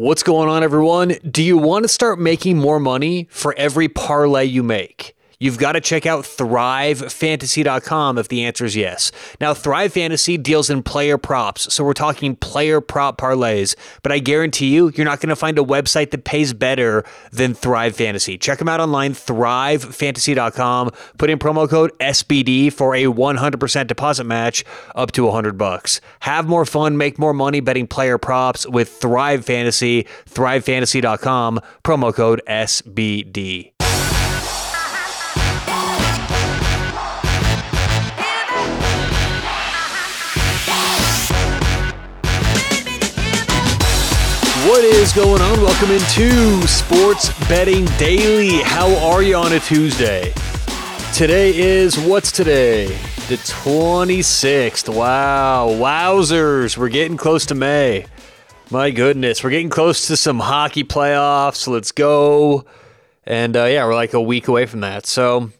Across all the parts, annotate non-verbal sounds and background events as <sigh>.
What's going on, everyone? Do you want to start making more money for every parlay you make? You've got to check out thrivefantasy.com if the answer is yes. Now, Thrive Fantasy deals in player props, so we're talking player prop parlays, but I guarantee you, you're not going to find a website that pays better than Thrive Fantasy. Check them out online, thrivefantasy.com. Put in promo code SBD for a 100% deposit match up to 100 bucks. Have more fun, make more money betting player props with Thrive Fantasy, thrivefantasy.com, promo code SBD. What is going on? Welcome into Sports Betting Daily. How are you on a Tuesday? Today is what's today? The 26th. Wow. Wowzers. We're getting close to May. My goodness. We're getting close to some hockey playoffs. Let's go. And uh, yeah, we're like a week away from that. So,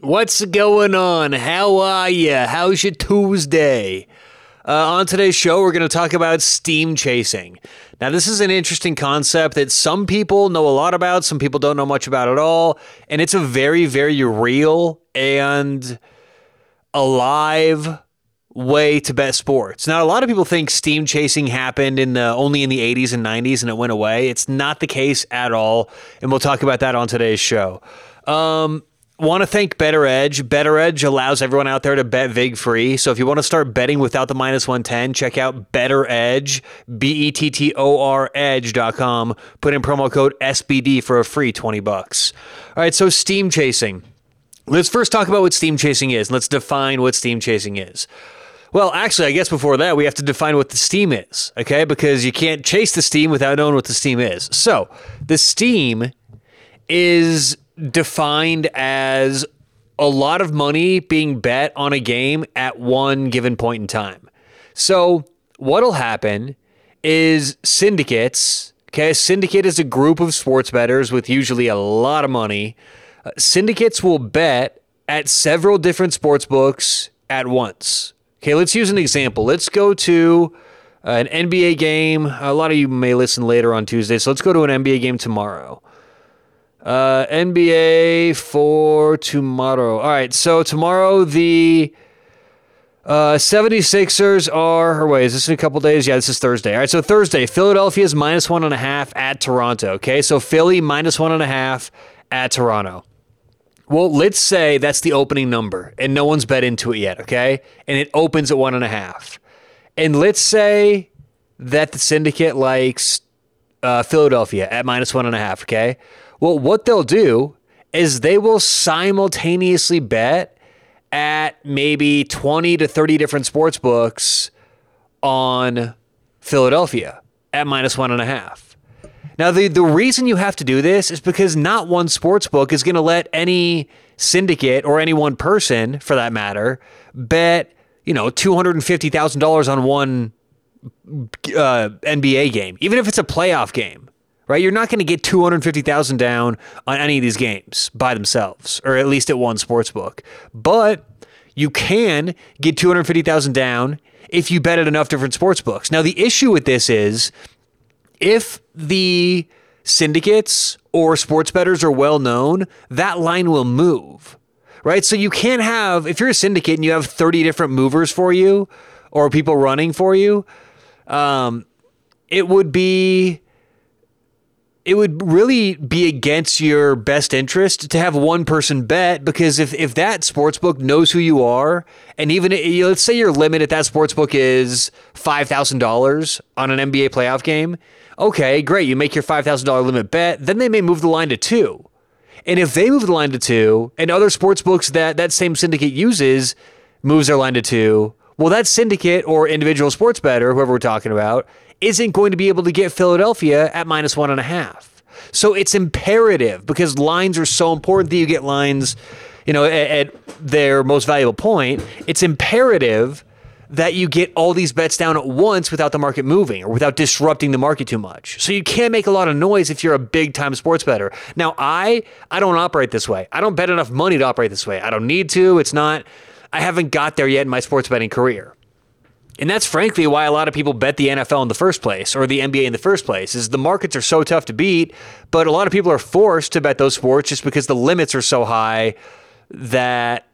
what's going on? How are you? How's your Tuesday? Uh, on today's show, we're going to talk about steam chasing. Now, this is an interesting concept that some people know a lot about, some people don't know much about at all. And it's a very, very real and alive way to bet sports. Now, a lot of people think steam chasing happened in the, only in the 80s and 90s and it went away. It's not the case at all. And we'll talk about that on today's show. Um, want to thank BettorEdge. Better Edge allows everyone out there to bet vig free. So if you want to start betting without the minus 110, check out BettorEdge, B E T T O R edge.com. Put in promo code SBD for a free 20 bucks. All right, so steam chasing. Let's first talk about what steam chasing is. Let's define what steam chasing is. Well, actually, I guess before that, we have to define what the steam is, okay? Because you can't chase the steam without knowing what the steam is. So, the steam is defined as a lot of money being bet on a game at one given point in time. So, what'll happen is syndicates, okay, syndicate is a group of sports bettors with usually a lot of money. Uh, syndicates will bet at several different sports books at once. Okay, let's use an example. Let's go to an NBA game. A lot of you may listen later on Tuesday, so let's go to an NBA game tomorrow. Uh, NBA for tomorrow. All right, so tomorrow the uh, 76ers are, or wait, is this in a couple days? Yeah, this is Thursday. All right, so Thursday, Philadelphia is minus one and a half at Toronto. Okay, so Philly minus one and a half at Toronto. Well, let's say that's the opening number and no one's bet into it yet, okay? And it opens at one and a half. And let's say that the syndicate likes uh, Philadelphia at minus one and a half, okay? Well, what they'll do is they will simultaneously bet at maybe 20 to 30 different sports books on Philadelphia at minus one and a half. Now, the, the reason you have to do this is because not one sports book is going to let any syndicate or any one person, for that matter, bet, you know, $250,000 on one uh, NBA game, even if it's a playoff game right? You're not going to get 250,000 down on any of these games by themselves, or at least at one sports book. But you can get 250,000 down if you bet at enough different sports books. Now, the issue with this is if the syndicates or sports bettors are well known, that line will move, right? So you can't have, if you're a syndicate and you have 30 different movers for you or people running for you, um, it would be it would really be against your best interest to have one person bet because if, if that sports book knows who you are and even eh, let's say your limit at that sports book is $5000 on an nba playoff game okay great you make your $5000 limit bet then they may move the line to two. And if they move the line to two and other sports books that that same syndicate uses moves their line to two well that syndicate or individual sports better whoever we're talking about isn't going to be able to get Philadelphia at minus one and a half. So it's imperative because lines are so important that you get lines, you know, at, at their most valuable point. It's imperative that you get all these bets down at once without the market moving or without disrupting the market too much. So you can't make a lot of noise if you're a big time sports better. Now, I I don't operate this way. I don't bet enough money to operate this way. I don't need to. It's not I haven't got there yet in my sports betting career. And that's frankly why a lot of people bet the NFL in the first place or the NBA in the first place is the markets are so tough to beat, but a lot of people are forced to bet those sports just because the limits are so high that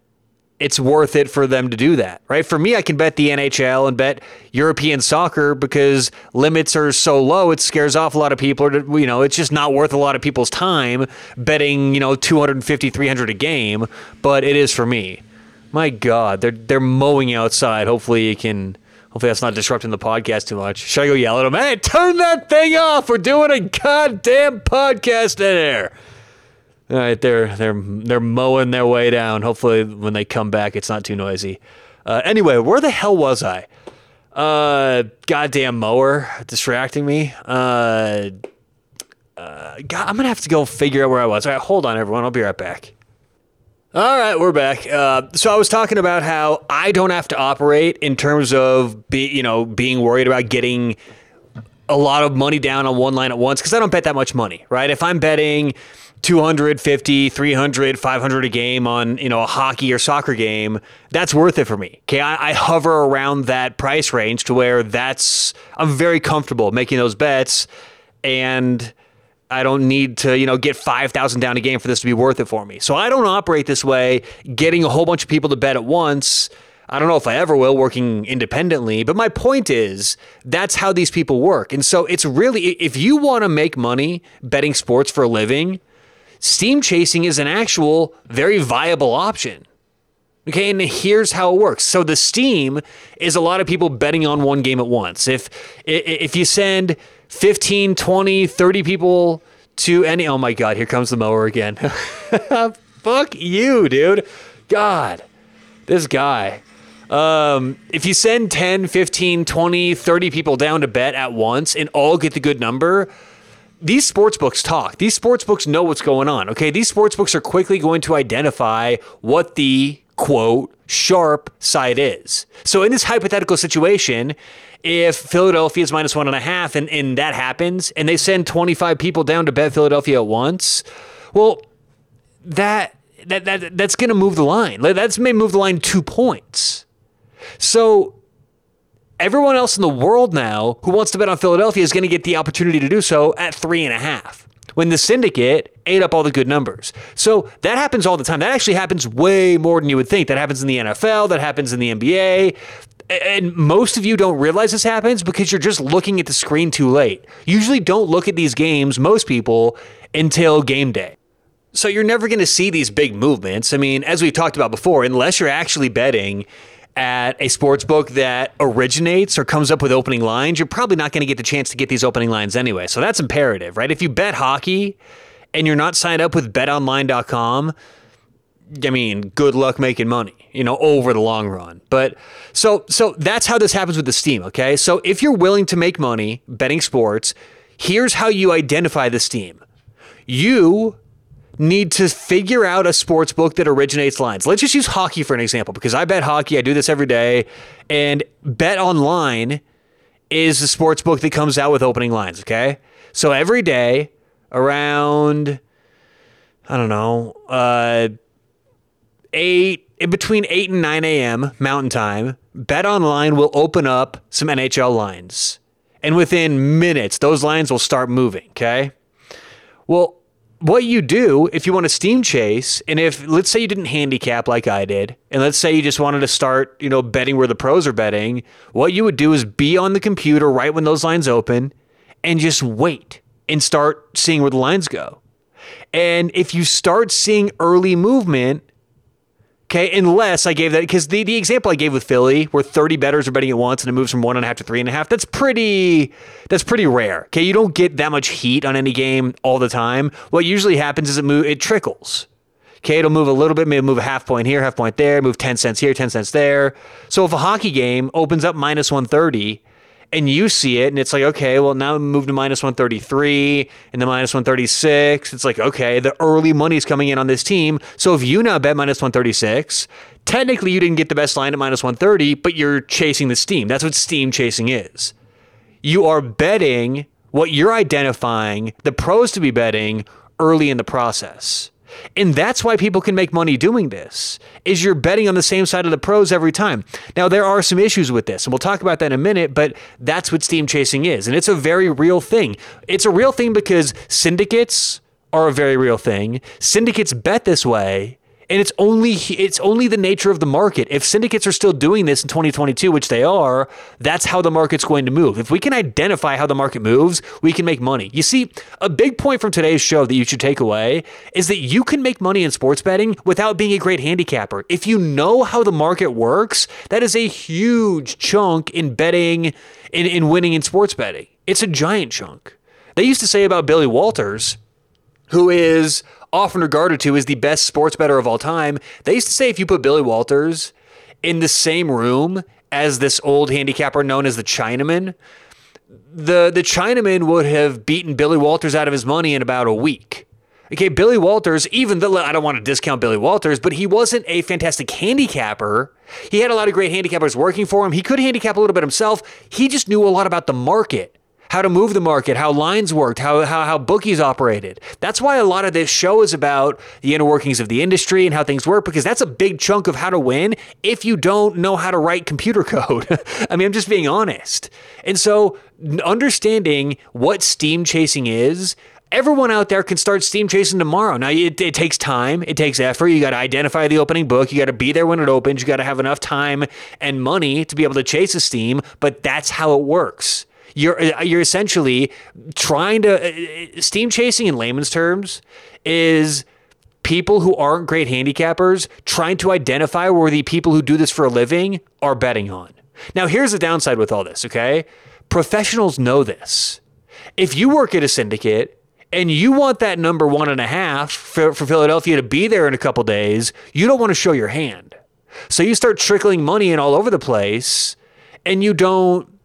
it's worth it for them to do that, right? For me, I can bet the NHL and bet European soccer because limits are so low, it scares off a lot of people. You know, it's just not worth a lot of people's time betting, you know, 250, 300 a game, but it is for me. My God, they're they're mowing outside. Hopefully, you can. Hopefully, that's not disrupting the podcast too much. Should I go yell at them? Hey, turn that thing off! We're doing a goddamn podcast in there. All right, they're they're they're mowing their way down. Hopefully, when they come back, it's not too noisy. Uh, anyway, where the hell was I? Uh, goddamn mower distracting me. Uh, uh, God, I'm gonna have to go figure out where I was. All right, hold on, everyone. I'll be right back. All right, we're back. Uh, so I was talking about how I don't have to operate in terms of be you know being worried about getting a lot of money down on one line at once because I don't bet that much money, right? If I'm betting 250, 300, 500 a game on, you know, a hockey or soccer game, that's worth it for me. Okay. I, I, hover around that price range to where that's, I'm very comfortable making those bets and I don't need to, you know, get 5,000 down a game for this to be worth it for me. So I don't operate this way, getting a whole bunch of people to bet at once. I don't know if I ever will working independently, but my point is that's how these people work. And so it's really, if you want to make money betting sports for a living, steam chasing is an actual very viable option. Okay, and here's how it works. So the steam is a lot of people betting on one game at once. If if you send 15, 20, 30 people to any Oh my god, here comes the mower again. <laughs> Fuck you, dude. God. This guy. Um, if you send 10, 15, 20, 30 people down to bet at once and all get the good number, these sports books talk. These sports books know what's going on. Okay. These sports books are quickly going to identify what the quote sharp side is. So in this hypothetical situation, if Philadelphia is minus one and a half and, and that happens and they send 25 people down to bet Philadelphia at once, well, that that, that that's going to move the line. That's may move the line two points. So everyone else in the world now who wants to bet on Philadelphia is going to get the opportunity to do so at three and a half. When the syndicate ate up all the good numbers. So that happens all the time. That actually happens way more than you would think. That happens in the NFL, that happens in the NBA. And most of you don't realize this happens because you're just looking at the screen too late. Usually don't look at these games, most people, until game day. So you're never going to see these big movements. I mean, as we've talked about before, unless you're actually betting at a sports book that originates or comes up with opening lines, you're probably not going to get the chance to get these opening lines anyway. So that's imperative, right? If you bet hockey and you're not signed up with betonline.com, I mean, good luck making money, you know, over the long run. But so so that's how this happens with the Steam, okay? So if you're willing to make money betting sports, here's how you identify the Steam. You need to figure out a sports book that originates lines. Let's just use hockey for an example because I bet hockey. I do this every day. And Bet Online is the sports book that comes out with opening lines. Okay. So every day around, I don't know, uh, 8, in between 8 and 9 a.m. Mountain Time, Bet Online will open up some NHL lines. And within minutes, those lines will start moving. Okay. Well, what you do if you want to steam chase and if let's say you didn't handicap like I did and let's say you just wanted to start, you know, betting where the pros are betting, what you would do is be on the computer right when those lines open and just wait and start seeing where the lines go. And if you start seeing early movement, Okay, unless I gave that because the, the example I gave with Philly, where 30 betters are betting at once and it moves from one and a half to three and a half, that's pretty that's pretty rare. Okay, you don't get that much heat on any game all the time. What usually happens is it move it trickles. Okay, it'll move a little bit, maybe move a half point here, half point there, move 10 cents here, 10 cents there. So if a hockey game opens up minus 130 and you see it and it's like okay well now move to minus 133 and then minus 136 it's like okay the early money's coming in on this team. So if you now bet minus 136 technically you didn't get the best line at minus 130 but you're chasing the steam that's what steam chasing is. You are betting what you're identifying the pros to be betting early in the process And that's why people can make money doing this. Is you're betting on the same side of the pros every time. Now there are some issues with this, and we'll talk about that in a minute, but that's what steam chasing is. And it's a very real thing. It's a real thing because syndicates are a very real thing. Syndicates bet this way and it's only it's only the nature of the market. If syndicates are still doing this in 2022, which they are, that's how the market's going to move. If we can identify how the market moves, we can make money. You see, a big point from today's show that you should take away is that you can make money in sports betting without being a great handicapper. If you know how the market works, that is a huge chunk in betting in, in winning in sports betting. It's a giant chunk. They used to say about Billy Walters, who is often regarded to as the best sports better of all time. They used to say if you put Billy Walters in the same room as this old handicapper known as the Chinaman, the the Chinaman would have beaten Billy Walters out of his money in about a week. Okay, Billy Walters, even though I don't want to discount Billy Walters, but he wasn't a fantastic handicapper. He had a lot of great handicappers working for him. He could handicap a little bit himself. He just knew a lot about the market how to move the market, how lines worked, how, how, how bookies operated. That's why a lot of this show is about the inner workings of the industry and how things work, because that's a big chunk of how to win if you don't know how to write computer <laughs> code. I mean, I'm just being honest. And so, understanding what steam chasing is, everyone out there can start steam chasing tomorrow. Now, it, it takes time, it takes effort. You got to identify the opening book, you got to be there when it opens, you got to have enough time and money to be able to chase a steam, but that's how it works. You're uh, you're essentially trying to uh, steam chasing in layman's terms is people who aren't great handicappers trying to identify where the people who do this for a living are betting on. Now, here's the downside with all this, okay? Professionals know this. If you work at a syndicate and you want that number one and a half for, for Philadelphia to be there in a couple days, you don't want to show your hand. So you start trickling money in all over the place and you don't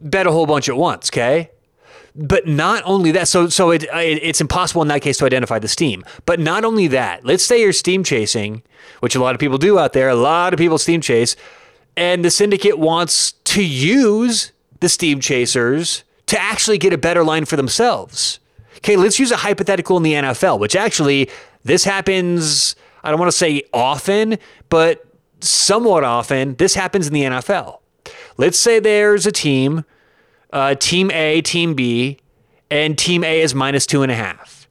bet a whole bunch at once, okay? But not only that, so so it, it, it's impossible in that case to identify the steam. But not only that, let's say you're steam chasing, which a lot of people do out there. A lot of people steam chase, and the syndicate wants to use the steam chasers to actually get a better line for themselves. Okay, let's use a hypothetical in the NFL, which actually this happens. I don't want to say often, but somewhat often. This happens in the NFL. Let's say there's a team, uh, Team A, Team B, and Team A is minus two and a half.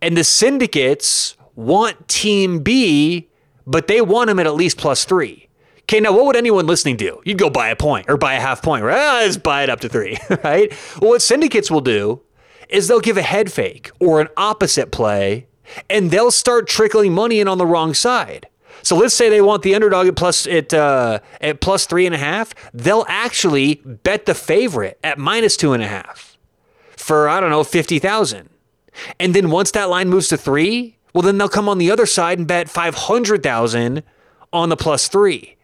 And the syndicates want Team B, but they want them at at least plus three. Okay, now what would anyone listening do? You'd go buy a point or buy a half point, right? Oh, let's buy it up to three, <laughs> right? Well, what syndicates will do is they'll give a head fake or an opposite play, and they'll start trickling money in on the wrong side. So let's say they want the underdog at plus at uh, at plus three and a half. They'll actually bet the favorite at minus two and a half for I don't know fifty thousand. And then once that line moves to three, well then they'll come on the other side and bet five hundred thousand on the plus three.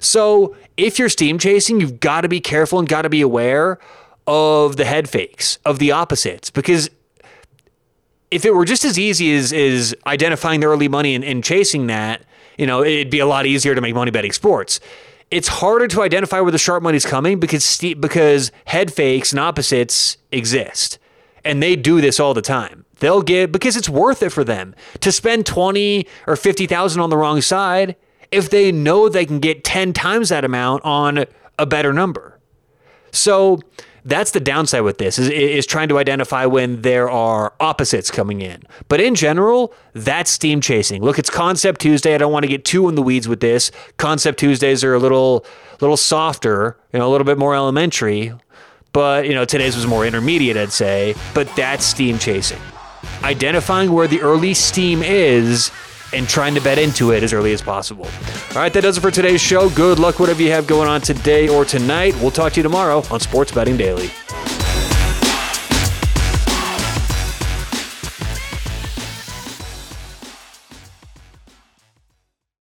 So if you're steam chasing, you've got to be careful and got to be aware of the head fakes, of the opposites, because if it were just as easy as, as identifying the early money and, and chasing that, you know, it'd be a lot easier to make money betting sports. It's harder to identify where the sharp money's coming because because head fakes and opposites exist. And they do this all the time. They'll give because it's worth it for them to spend 20 or 50,000 on the wrong side if they know they can get 10 times that amount on a better number. So that's the downside with this is, is trying to identify when there are opposites coming in. But in general, that's steam chasing. Look, it's Concept Tuesday. I don't want to get too in the weeds with this. Concept Tuesdays are a little little softer, you know, a little bit more elementary. But, you know, today's was more intermediate, I'd say. But that's steam chasing. Identifying where the early steam is and trying to bet into it as early as possible. All right, that does it for today's show. Good luck, whatever you have going on today or tonight. We'll talk to you tomorrow on Sports Betting Daily.